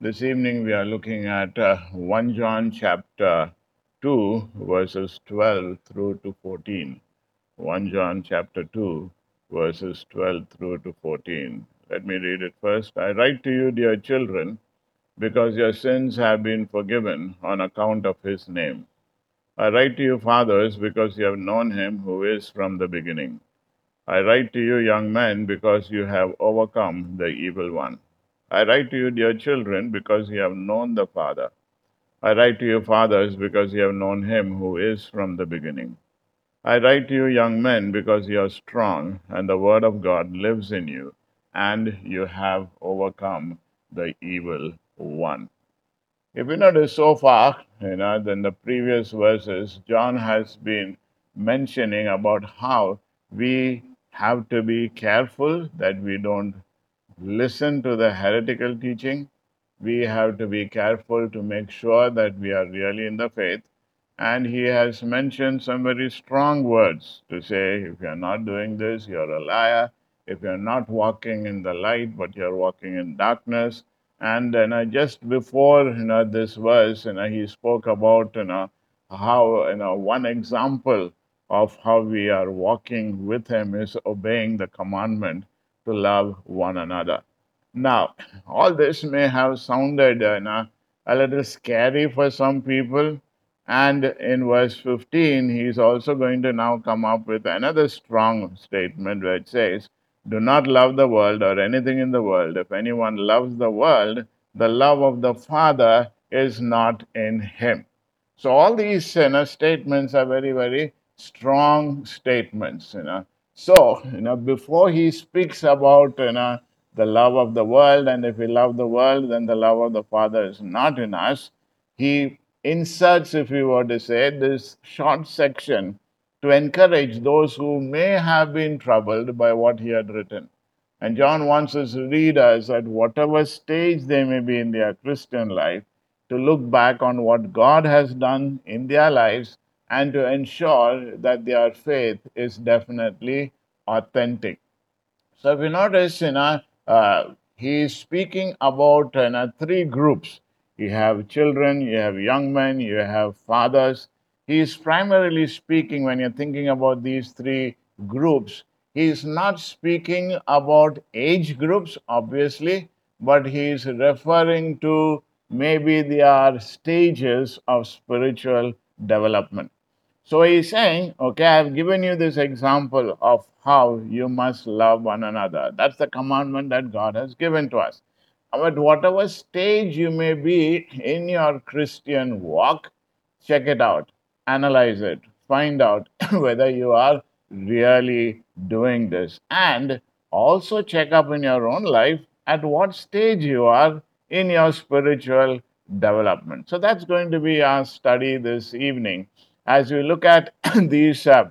This evening we are looking at uh, 1 John chapter 2, verses 12 through to 14. 1 John chapter 2, verses 12 through to 14. Let me read it first. I write to you, dear children, because your sins have been forgiven on account of his name. I write to you, fathers, because you have known him who is from the beginning. I write to you, young men, because you have overcome the evil one. I write to you, dear children, because you have known the Father. I write to you, fathers, because you have known him who is from the beginning. I write to you, young men, because you are strong, and the word of God lives in you, and you have overcome the evil one. If you notice so far, you know, then the previous verses, John has been mentioning about how we have to be careful that we don't listen to the heretical teaching. We have to be careful to make sure that we are really in the faith. And he has mentioned some very strong words to say, if you're not doing this, you're a liar. If you're not walking in the light, but you're walking in darkness. And you know, just before you know this verse, you know, he spoke about you know how you know one example of how we are walking with him is obeying the commandment to love one another. Now, all this may have sounded uh, you know, a little scary for some people. And in verse 15, he's also going to now come up with another strong statement where it says, Do not love the world or anything in the world. If anyone loves the world, the love of the Father is not in him. So all these uh, you know, statements are very, very strong statements. You know. So, you know, before he speaks about you know the love of the world, and if we love the world, then the love of the Father is not in us, he inserts, if we were to say, this short section to encourage those who may have been troubled by what he had written. And John wants his readers at whatever stage they may be in their Christian life to look back on what God has done in their lives and to ensure that their faith is definitely authentic. So if you notice, you know, uh, he is speaking about you know, three groups. You have children, you have young men, you have fathers. He is primarily speaking when you're thinking about these three groups. He is not speaking about age groups, obviously, but he is referring to maybe their stages of spiritual development. So he's saying, okay, I've given you this example of how you must love one another. That's the commandment that God has given to us. At whatever stage you may be in your Christian walk, check it out, analyze it, find out whether you are really doing this, and also check up in your own life at what stage you are in your spiritual development. So that's going to be our study this evening as we look at these uh,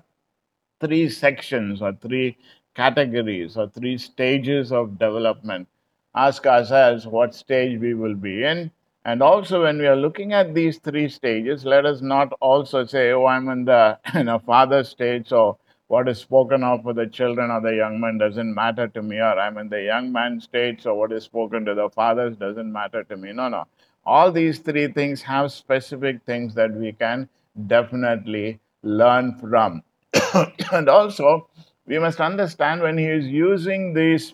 three sections or three categories or three stages of development, ask ourselves what stage we will be in. And also, when we are looking at these three stages, let us not also say, oh, I'm in the you know, father stage, so what is spoken of for the children or the young men doesn't matter to me, or I'm in the young man stage, so what is spoken to the fathers doesn't matter to me. No, no. All these three things have specific things that we can definitely learn from. and also, we must understand when he is using these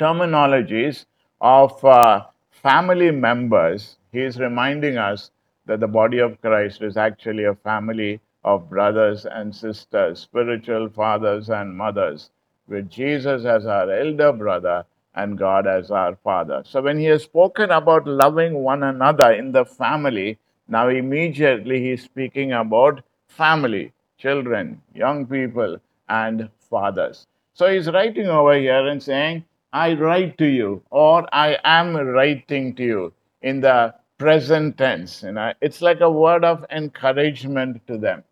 terminologies of uh, family members, he is reminding us that the body of Christ is actually a family of brothers and sisters, spiritual fathers and mothers, with Jesus as our elder brother and God as our father. So, when he has spoken about loving one another in the family, now immediately he's speaking about family, children, young people, and fathers. So, he's writing over here and saying, I write to you, or I am writing to you in the present tense. You know, it's like a word of encouragement to them.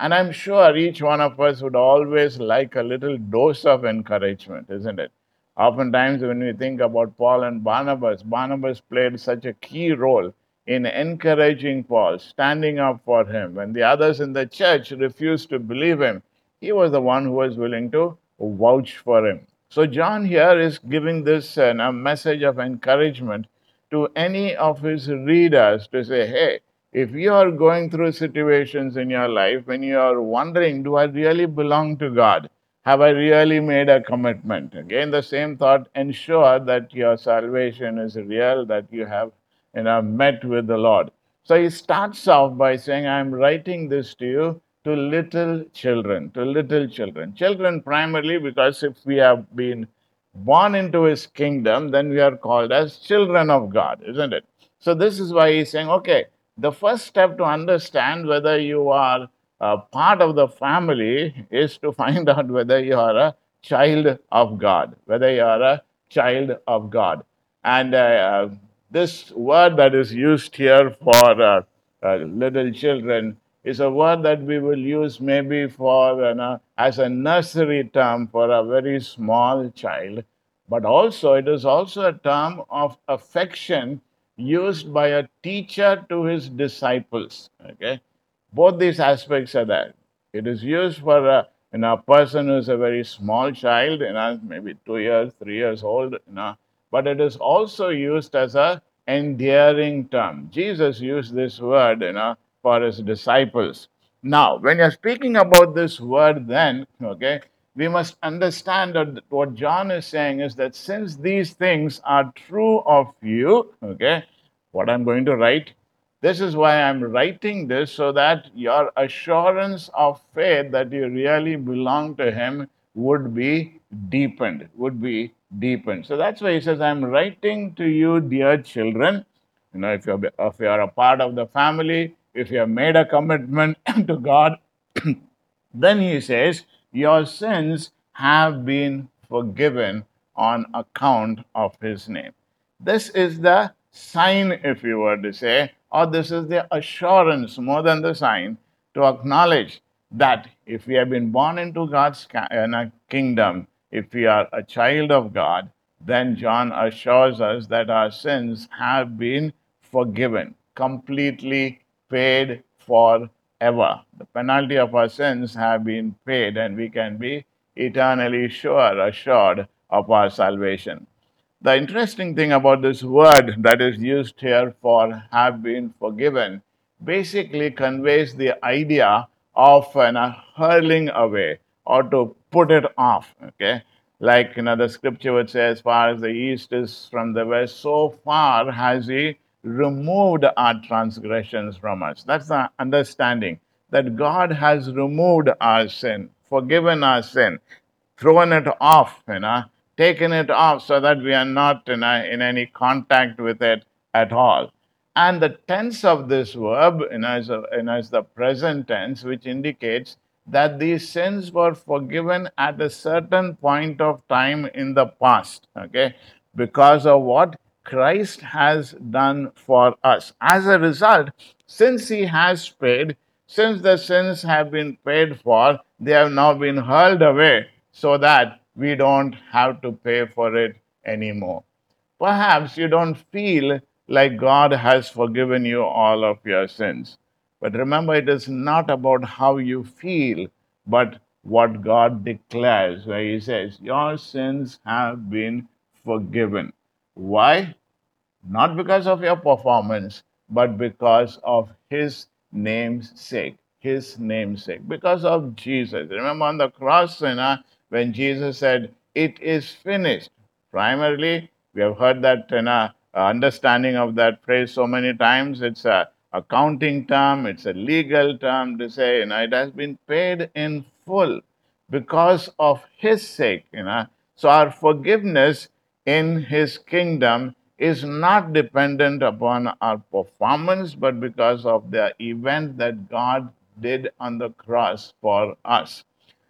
And I'm sure each one of us would always like a little dose of encouragement, isn't it? Oftentimes, when we think about Paul and Barnabas, Barnabas played such a key role in encouraging Paul, standing up for him. When the others in the church refused to believe him, he was the one who was willing to vouch for him. So, John here is giving this uh, a message of encouragement to any of his readers to say, hey, if you are going through situations in your life when you are wondering, do I really belong to God? Have I really made a commitment? Again, the same thought ensure that your salvation is real, that you have you know, met with the Lord. So he starts off by saying, I'm writing this to you to little children, to little children. Children primarily because if we have been born into his kingdom, then we are called as children of God, isn't it? So this is why he's saying, okay, the first step to understand whether you are a part of the family is to find out whether you are a child of God, whether you are a child of God. And uh, this word that is used here for uh, uh, little children is a word that we will use maybe for uh, as a nursery term for a very small child, but also it is also a term of affection used by a teacher to his disciples. Okay, both these aspects are there. It is used for a you know, a person who is a very small child, you know, maybe two years, three years old, you know, but it is also used as a endearing term. Jesus used this word, you know, for his disciples. Now, when you're speaking about this word, then, okay, we must understand that what John is saying is that since these things are true of you, okay, what I'm going to write, this is why I'm writing this so that your assurance of faith that you really belong to Him would be deepened, would be deepened. So that's why he says, I'm writing to you, dear children. You know, if you're, if you're a part of the family, if you have made a commitment to God, then he says, Your sins have been forgiven on account of his name. This is the sign, if you were to say, or this is the assurance more than the sign to acknowledge that if we have been born into God's uh, kingdom, if we are a child of God, then John assures us that our sins have been forgiven, completely paid forever. The penalty of our sins have been paid, and we can be eternally sure, assured of our salvation. The interesting thing about this word that is used here for have been forgiven basically conveys the idea of uh, hurling away or to put it off. Okay, like you know the scripture would say, as far as the east is from the west, so far has He removed our transgressions from us. That's the understanding that God has removed our sin, forgiven our sin, thrown it off, you know, taken it off so that we are not you know, in any contact with it at all. And the tense of this verb you know, is, a, you know, is the present tense, which indicates that these sins were forgiven at a certain point of time in the past. Okay, because of what Christ has done for us. As a result, since He has paid, since the sins have been paid for, they have now been hurled away so that we don't have to pay for it anymore. Perhaps you don't feel like God has forgiven you all of your sins. But remember, it is not about how you feel, but what God declares, where He says, Your sins have been forgiven. Why? Not because of your performance, but because of His name's sake. His name's sake. Because of Jesus. Remember on the cross, know, when Jesus said, It is finished. Primarily, we have heard that you know, understanding of that phrase so many times. It's a accounting term, it's a legal term to say, you know, it has been paid in full because of His sake, you know. So our forgiveness in His kingdom is not dependent upon our performance, but because of the event that God did on the cross for us.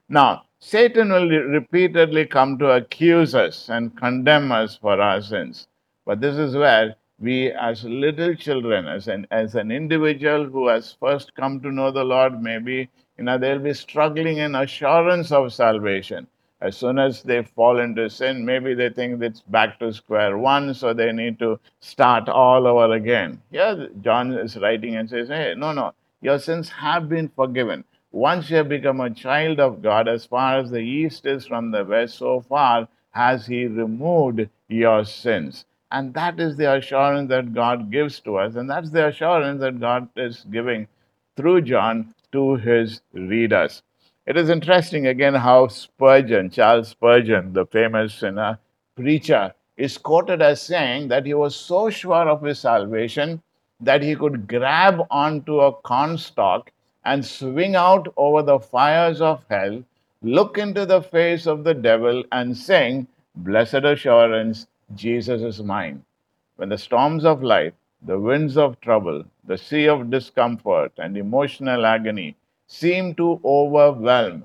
Now, Satan will repeatedly come to accuse us and condemn us for our sins. But this is where we, as little children, as an, as an individual who has first come to know the Lord, maybe you know they'll be struggling in assurance of salvation as soon as they fall into sin, maybe they think it's back to square one, so they need to start all over again. Here, John is writing and says, Hey, no, no, your sins have been forgiven. Once you have become a child of God, as far as the east is from the west, so far has He removed your sins. And that is the assurance that God gives to us. And that's the assurance that God is giving through John to his readers. It is interesting again how Spurgeon, Charles Spurgeon, the famous you preacher, is quoted as saying that he was so sure of his salvation that he could grab onto a cornstalk and swing out over the fires of hell, look into the face of the devil, and sing, Blessed assurance, Jesus is mine. When the storms of life, the winds of trouble, the sea of discomfort, and emotional agony seem to overwhelm,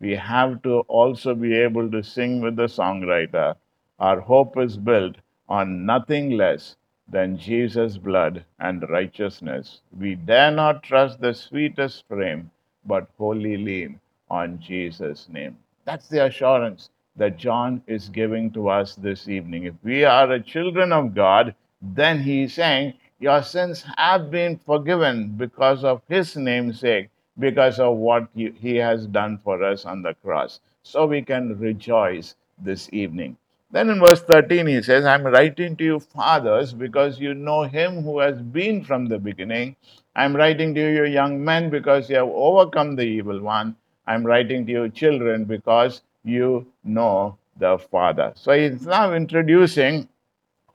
we have to also be able to sing with the songwriter. Our hope is built on nothing less than Jesus' blood and righteousness. We dare not trust the sweetest frame, but wholly lean on Jesus' name. That's the assurance that John is giving to us this evening. If we are a children of God, then he is saying, Your sins have been forgiven because of his name's sake, because of what he has done for us on the cross. So we can rejoice this evening. Then in verse 13, he says, I'm writing to you, fathers, because you know him who has been from the beginning. I'm writing to you, young men, because you have overcome the evil one. I'm writing to you, children, because you know the Father. So he's now introducing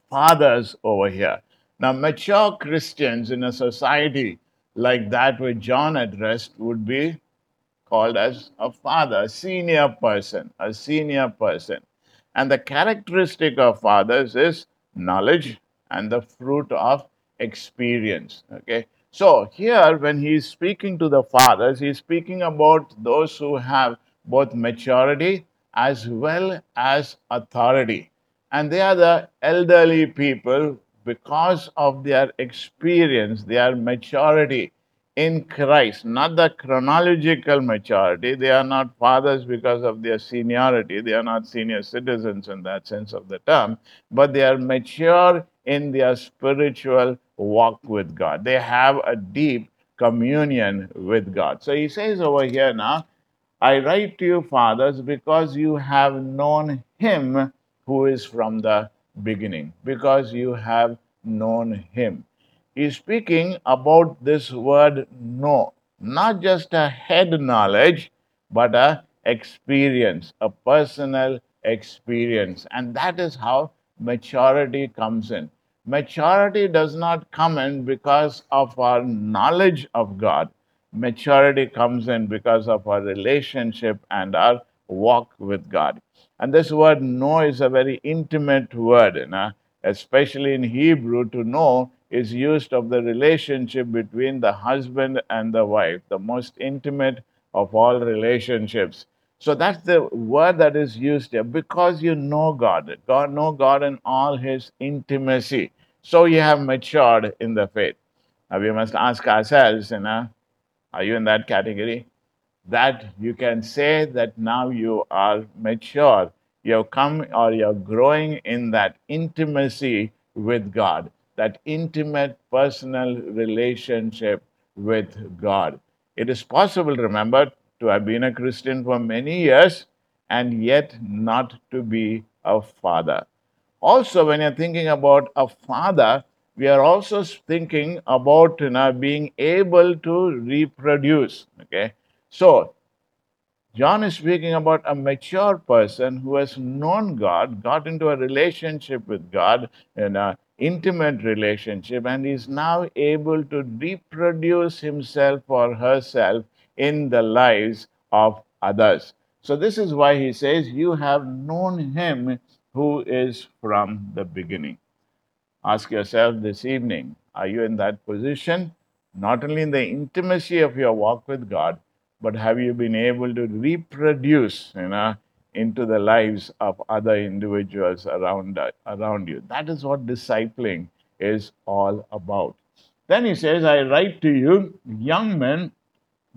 fathers over here. Now, mature Christians in a society like that which John addressed would be called as a father, a senior person, a senior person. And the characteristic of fathers is knowledge and the fruit of experience. Okay. So here, when he's speaking to the fathers, he's speaking about those who have both maturity as well as authority. And they are the elderly people because of their experience, their maturity in Christ, not the chronological maturity. They are not fathers because of their seniority. They are not senior citizens in that sense of the term, but they are mature in their spiritual walk with God. They have a deep communion with God. So he says over here now, I write to you, fathers, because you have known him who is from the beginning, because you have known him. He's speaking about this word know, not just a head knowledge, but a experience, a personal experience. And that is how maturity comes in. Maturity does not come in because of our knowledge of God maturity comes in because of our relationship and our walk with God. And this word know is a very intimate word, you know? especially in Hebrew. To know is used of the relationship between the husband and the wife, the most intimate of all relationships. So that's the word that is used here because you know God. God know God in all his intimacy. So you have matured in the faith. Now we must ask ourselves, you know, are you in that category? That you can say that now you are mature. You've come or you're growing in that intimacy with God, that intimate personal relationship with God. It is possible, remember, to have been a Christian for many years and yet not to be a father. Also, when you're thinking about a father, we are also thinking about you know, being able to reproduce. Okay, so John is speaking about a mature person who has known God, got into a relationship with God, in an intimate relationship, and is now able to reproduce himself or herself in the lives of others. So, this is why he says, You have known him who is from the beginning. Ask yourself this evening are you in that position? Not only in the intimacy of your walk with God, but have you been able to reproduce you know, into the lives of other individuals around, around you? That is what discipling is all about. Then he says, I write to you, young men,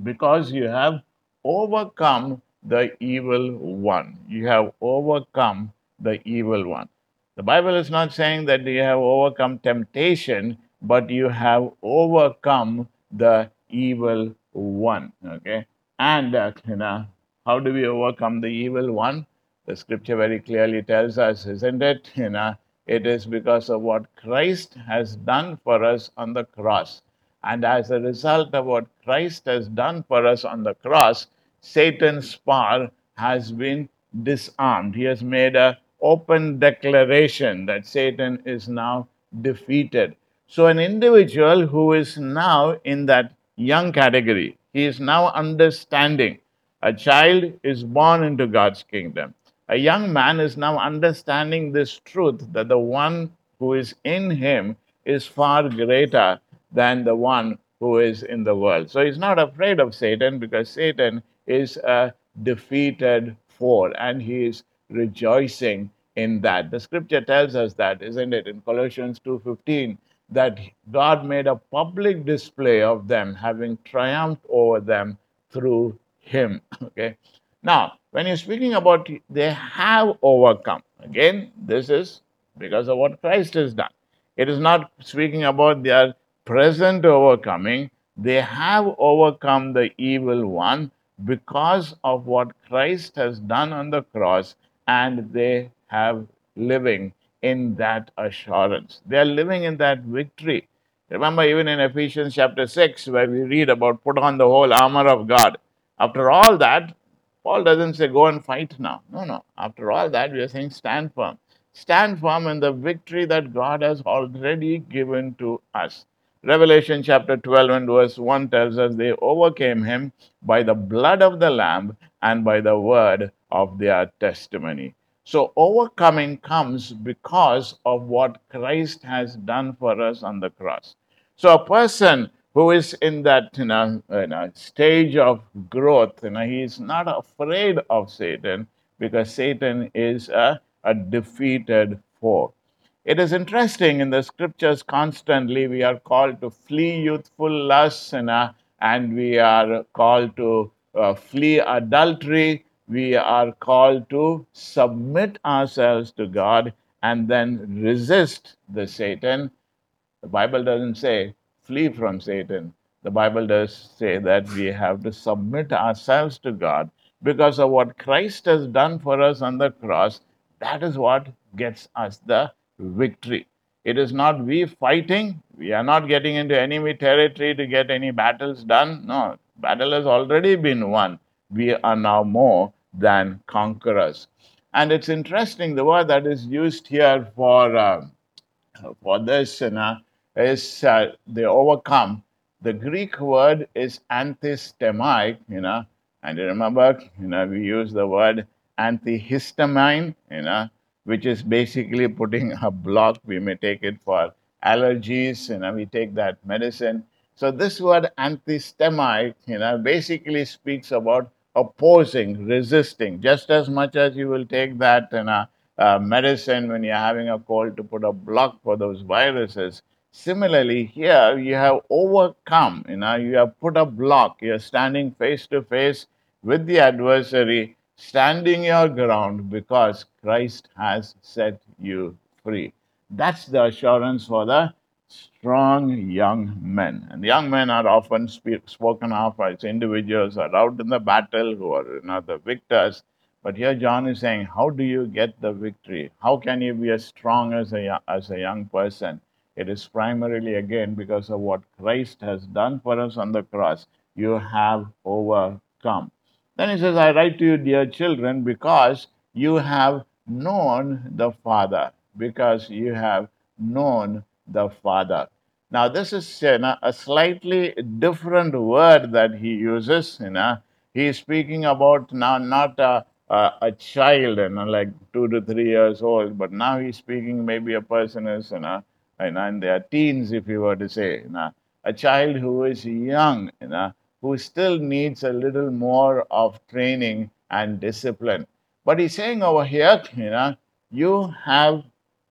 because you have overcome the evil one. You have overcome the evil one. The Bible is not saying that you have overcome temptation, but you have overcome the evil one. Okay, and uh, you know how do we overcome the evil one? The Scripture very clearly tells us, isn't it? You know It is because of what Christ has done for us on the cross. And as a result of what Christ has done for us on the cross, Satan's power has been disarmed. He has made a open declaration that Satan is now defeated. So an individual who is now in that young category, he is now understanding. A child is born into God's kingdom. A young man is now understanding this truth that the one who is in him is far greater than the one who is in the world. So he's not afraid of Satan because Satan is a defeated foe and he is rejoicing in that. The scripture tells us that, isn't it, in Colossians 2:15, that God made a public display of them, having triumphed over them through him. Okay. Now, when you're speaking about they have overcome, again, this is because of what Christ has done. It is not speaking about their present overcoming. They have overcome the evil one because of what Christ has done on the cross, and they have living in that assurance. They are living in that victory. Remember, even in Ephesians chapter 6, where we read about put on the whole armor of God. After all that, Paul doesn't say go and fight now. No, no. After all that, we are saying stand firm. Stand firm in the victory that God has already given to us. Revelation chapter 12 and verse 1 tells us they overcame him by the blood of the Lamb and by the word of their testimony. So, overcoming comes because of what Christ has done for us on the cross. So, a person who is in that you know, you know, stage of growth, you know, he is not afraid of Satan because Satan is a, a defeated foe. It is interesting in the scriptures constantly we are called to flee youthful lusts you know, and we are called to uh, flee adultery. We are called to submit ourselves to God and then resist the Satan. The Bible doesn't say flee from Satan. The Bible does say that we have to submit ourselves to God because of what Christ has done for us on the cross. That is what gets us the victory. It is not we fighting. We are not getting into enemy territory to get any battles done. No, battle has already been won. We are now more than conquerors. And it's interesting, the word that is used here for, uh, for this know, is uh, they overcome. The Greek word is anthistemi, you know, and you remember, you know, we use the word antihistamine, you know, which is basically putting a block. We may take it for allergies, you know, we take that medicine. So this word anthistemi, you know, basically speaks about opposing, resisting, just as much as you will take that know, uh, medicine when you're having a cold to put a block for those viruses. Similarly, here you have overcome, you know, you have put a block, you're standing face to face with the adversary standing your ground because Christ has set you free. That's the assurance for the strong young men. And young men are often speak, spoken of as individuals who are out in the battle, who are you know, the victors. But here John is saying, how do you get the victory? How can you be as strong as a, as a young person? It is primarily, again, because of what Christ has done for us on the cross. You have overcome. Then he says, I write to you, dear children, because you have known the Father, because you have known the Father. Now, this is you know, a slightly different word that he uses. You know, he is speaking about now not a, a, a child, you know, like two to three years old, but now he's speaking maybe a person is, you know, you know, in their teens, if you were to say, you know, a child who is young, you know, who still needs a little more of training and discipline. But he's saying over here, you know, you have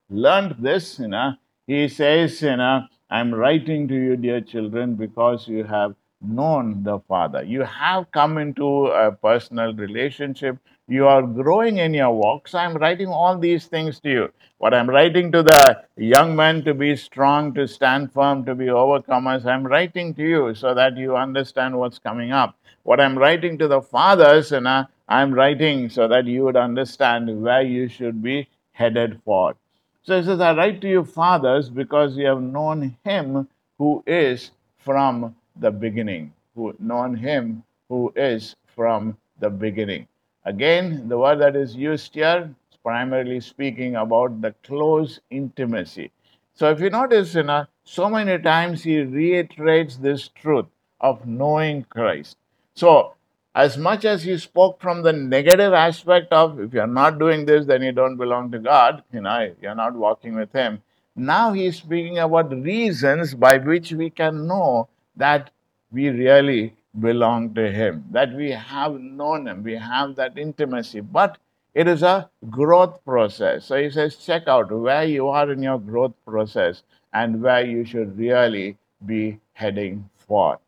learned this, you know. He says, you know, I'm writing to you, dear children, because you have known the Father. You have come into a personal relationship. You are growing in your walk. So I'm writing all these things to you. What I'm writing to the young men to be strong, to stand firm, to be overcomers, I'm writing to you so that you understand what's coming up. What I'm writing to the fathers, and I'm writing so that you would understand where you should be headed for. So he says, I write to you, fathers, because you have known him who is from the beginning. Who known him who is from the beginning. Again, the word that is used here is primarily speaking about the close intimacy. So if you notice, you know, so many times he reiterates this truth of knowing Christ. So as much as he spoke from the negative aspect of if you're not doing this, then you don't belong to God, you know, you're not walking with him. Now he's speaking about reasons by which we can know that we really belong to him, that we have known him, we have that intimacy. But it is a growth process. So he says, check out where you are in your growth process and where you should really be heading for.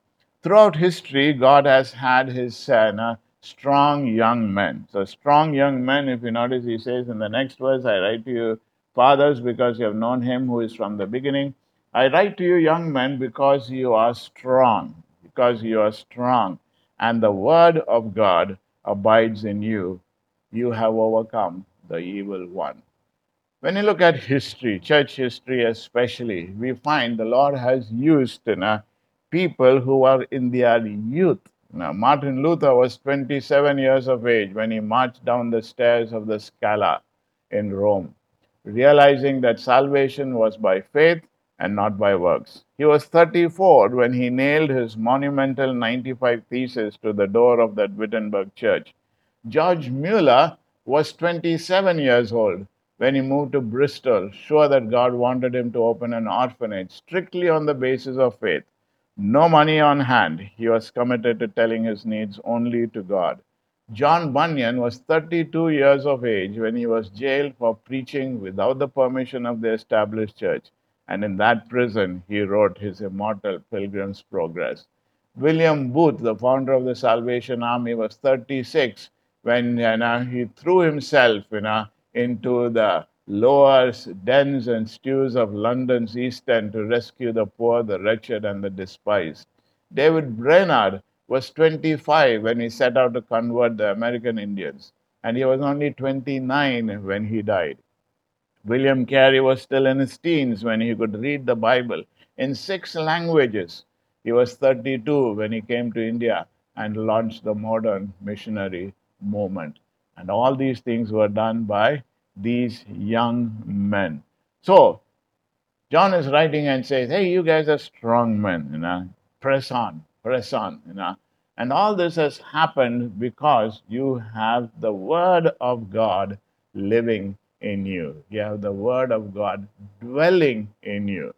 Throughout history, God has had his uh, strong young men. So, strong young men, if you notice, he says in the next verse, I write to you, fathers, because you have known him who is from the beginning. I write to you, young men, because you are strong, because you are strong, and the word of God abides in you, you have overcome the evil one. When you look at history, church history especially, we find the Lord has used you know, people who are in their youth. Now, Martin Luther was 27 years of age when he marched down the stairs of the Scala in Rome, realizing that salvation was by faith and not by works. He was 34 when he nailed his monumental 95 Theses to the door of that Wittenberg church. George Mueller was 27 years old when he moved to Bristol, sure that God wanted him to open an orphanage strictly on the basis of faith. No money on hand, he was committed to telling his needs only to God. John Bunyan was 32 years of age when he was jailed for preaching without the permission of the established church, and in that prison he wrote his immortal Pilgrim's Progress. William Booth, the founder of the Salvation Army, was 36 when you know, he threw himself you know, into the lower dens and stews of London's East End to rescue the poor, the wretched, and the despised. David Brainerd was 25 when he set out to convert the American Indians, and he was only 29 when he died. William Carey was still in his teens when he could read the Bible in six languages. He was 32 when he came to India and launched the modern missionary movement. And all these things were done by these young men. So, John is writing and says, Hey, you guys are strong men, you know, press on, press on, you know. And all this has happened because you have the Word of God living in you. You have the Word of God dwelling in you.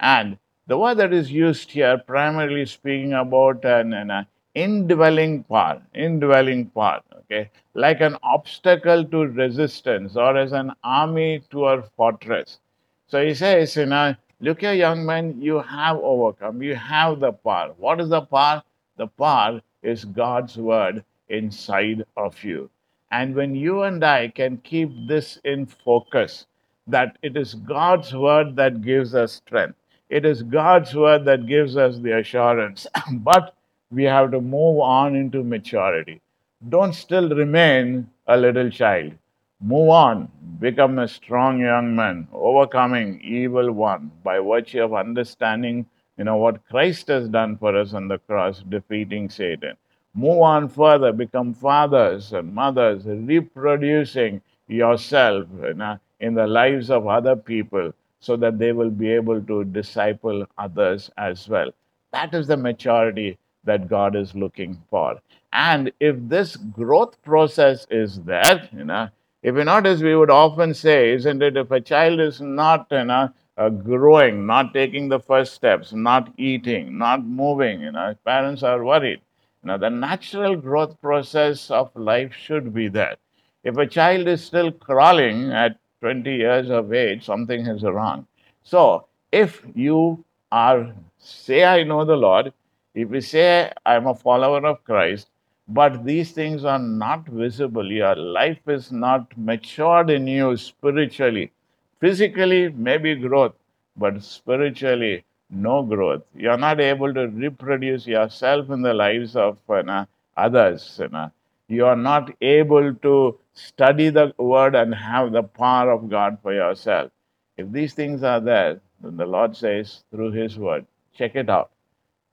And the word that is used here, primarily speaking about an, an indwelling power, indwelling power, okay, like an obstacle to resistance or as an army to a fortress. So he says, you know, look here, young man, you have overcome, you have the power. What is the power? The power is God's word inside of you. And when you and I can keep this in focus, that it is God's word that gives us strength, it is God's word that gives us the assurance. but we have to move on into maturity. Don't still remain a little child. Move on, become a strong young man, overcoming evil one by virtue of understanding, you know, what Christ has done for us on the cross, defeating Satan. Move on further, become fathers and mothers, reproducing yourself you know, in the lives of other people so that they will be able to disciple others as well. That is the maturity that God is looking for. And if this growth process is there, you know, if you notice, we would often say, isn't it, if a child is not, you know, uh, growing, not taking the first steps, not eating, not moving, you know, parents are worried. You know, the natural growth process of life should be there. If a child is still crawling at 20 years of age, something is wrong. So, if you are, say, I know the Lord, if we say, I'm a follower of Christ, but these things are not visible, your life is not matured in you spiritually. Physically, maybe growth, but spiritually, no growth. You're not able to reproduce yourself in the lives of uh, others. You, know. you are not able to study the word and have the power of God for yourself. If these things are there, then the Lord says through His word, check it out.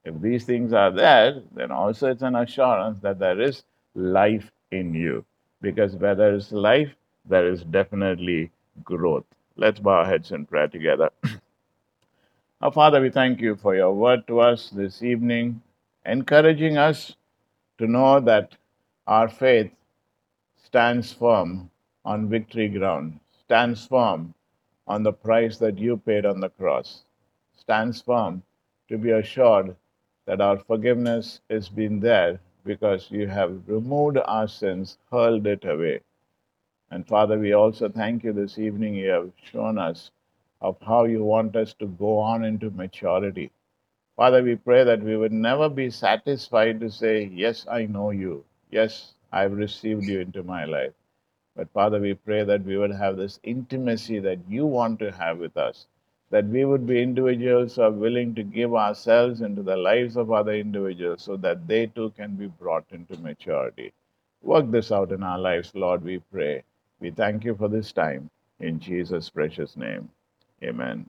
If these things are there, then also it's an assurance that there is life in you. Because where there is life, there is definitely growth. Let's bow our heads in prayer together. Our Father, we thank you for your word to us this evening, encouraging us to know that our faith stands firm on victory ground, stands firm on the price that you paid on the cross, stands firm to be assured that our forgiveness has been there because you have removed our sins, hurled it away. And Father, we also thank you this evening. You have shown us of how you want us to go on into maturity. Father, we pray that we would never be satisfied to say, Yes, I know you. Yes, I've received you into my life. But Father, we pray that we would have this intimacy that you want to have with us, that we would be individuals who are willing to give ourselves into the lives of other individuals so that they too can be brought into maturity. Work this out in our lives, Lord, we pray. We thank you for this time. In Jesus' precious name, amen.